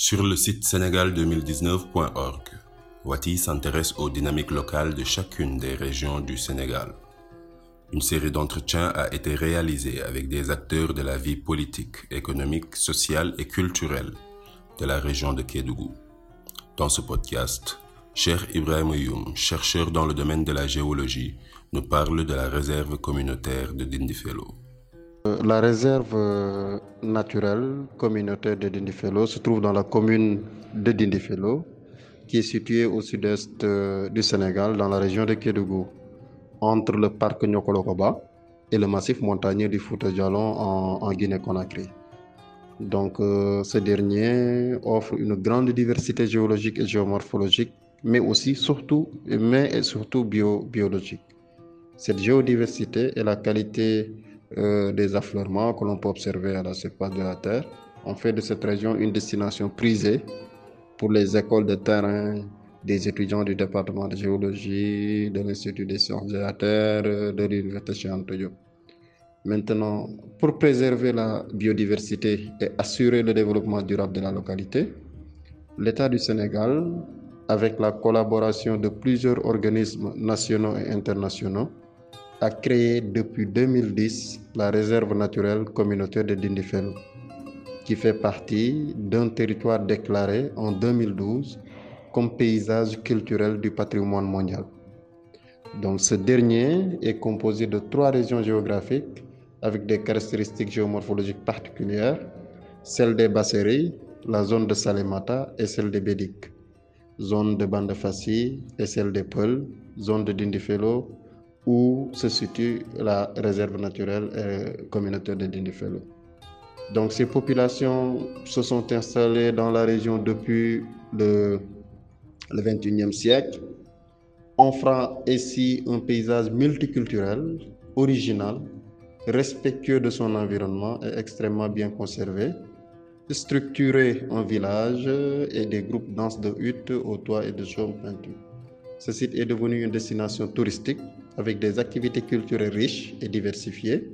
Sur le site sénégal2019.org, Wati s'intéresse aux dynamiques locales de chacune des régions du Sénégal. Une série d'entretiens a été réalisée avec des acteurs de la vie politique, économique, sociale et culturelle de la région de Kédougou. Dans ce podcast, Cher Ibrahim Youm, chercheur dans le domaine de la géologie, nous parle de la réserve communautaire de Dindifelo. La réserve naturelle communautaire de Dindifelo se trouve dans la commune de Dindifelo, qui est située au sud-est du Sénégal, dans la région de Kédougou, entre le parc Nyokolokoba et le massif montagneux du Fouta Djalon en, en Guinée-Conakry. Donc, euh, ce dernier offre une grande diversité géologique et géomorphologique, mais aussi, surtout, mais et surtout bio, biologique. Cette géodiversité et la qualité euh, des affleurements que l'on peut observer à la surface de la Terre ont fait de cette région une destination prisée pour les écoles de terrain des étudiants du département de géologie, de l'Institut des sciences de la Terre, de l'Université Cheikh. Maintenant, pour préserver la biodiversité et assurer le développement durable de la localité, l'État du Sénégal, avec la collaboration de plusieurs organismes nationaux et internationaux, a créé depuis 2010 la réserve naturelle communautaire de Dindifelo, qui fait partie d'un territoire déclaré en 2012 comme paysage culturel du patrimoine mondial. Donc ce dernier est composé de trois régions géographiques avec des caractéristiques géomorphologiques particulières, celle des Basseries, la zone de Salemata et celle des Bédik, zone de Bandefassi et celle des Peuls, zone de Dindifelo où se situe la réserve naturelle communautaire de Dindifelo. Donc ces populations se sont installées dans la région depuis le, le 21e siècle, offrant ainsi un paysage multiculturel, original, respectueux de son environnement et extrêmement bien conservé, structuré en villages et des groupes denses de huttes aux toits et de chaumes peintus. Ce site est devenu une destination touristique avec des activités culturelles riches et diversifiées,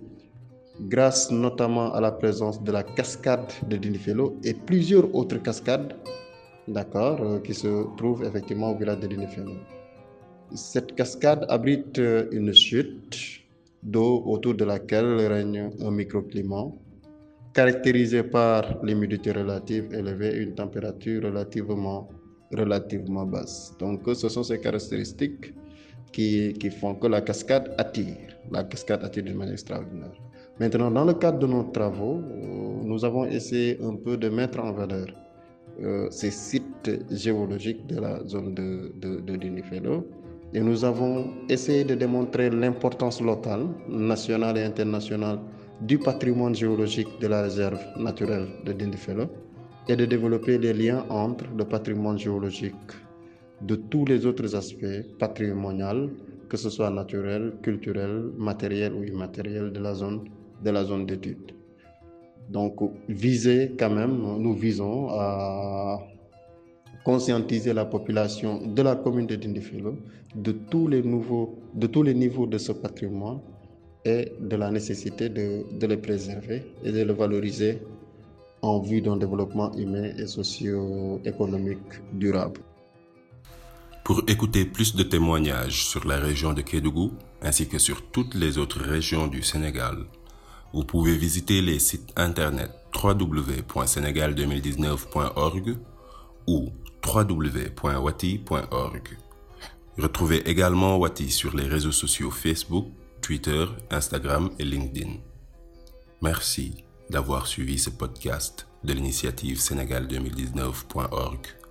grâce notamment à la présence de la cascade de Dinifelo et plusieurs autres cascades d'accord, qui se trouvent effectivement au village de Dinifelo. Cette cascade abrite une chute d'eau autour de laquelle règne un microclimat caractérisé par l'humidité relative élevée et une température relativement, relativement basse. Donc ce sont ces caractéristiques qui, font que la cascade attire. La cascade attire d'une manière extraordinaire. Maintenant, dans le cadre de nos travaux, nous avons essayé un peu de mettre en valeur euh, ces sites géologiques de la zone de, de, de et nous avons essayé de démontrer l'importance locale, nationale et internationale du patrimoine géologique de la réserve naturelle de Dindifelo et de développer les liens entre le patrimoine géologique de tous les autres aspects patrimoniaux, que ce soit naturel, culturel, matériel ou immatériel de la zone, de la zone d'étude. Donc, viser quand même, nous visons à conscientiser la population de la commune de Dindifilo de tous les nouveaux, de tous les niveaux de ce patrimoine et de la nécessité de, de le préserver et de le valoriser en vue d'un développement humain et socio-économique durable. Pour écouter plus de témoignages sur la région de Kédougou ainsi que sur toutes les autres régions du Sénégal, vous pouvez visiter les sites internet www.sénégal2019.org ou www.wati.org. Retrouvez également Wati sur les réseaux sociaux Facebook, Twitter, Instagram et LinkedIn. Merci d'avoir suivi ce podcast de l'initiative sénégal2019.org.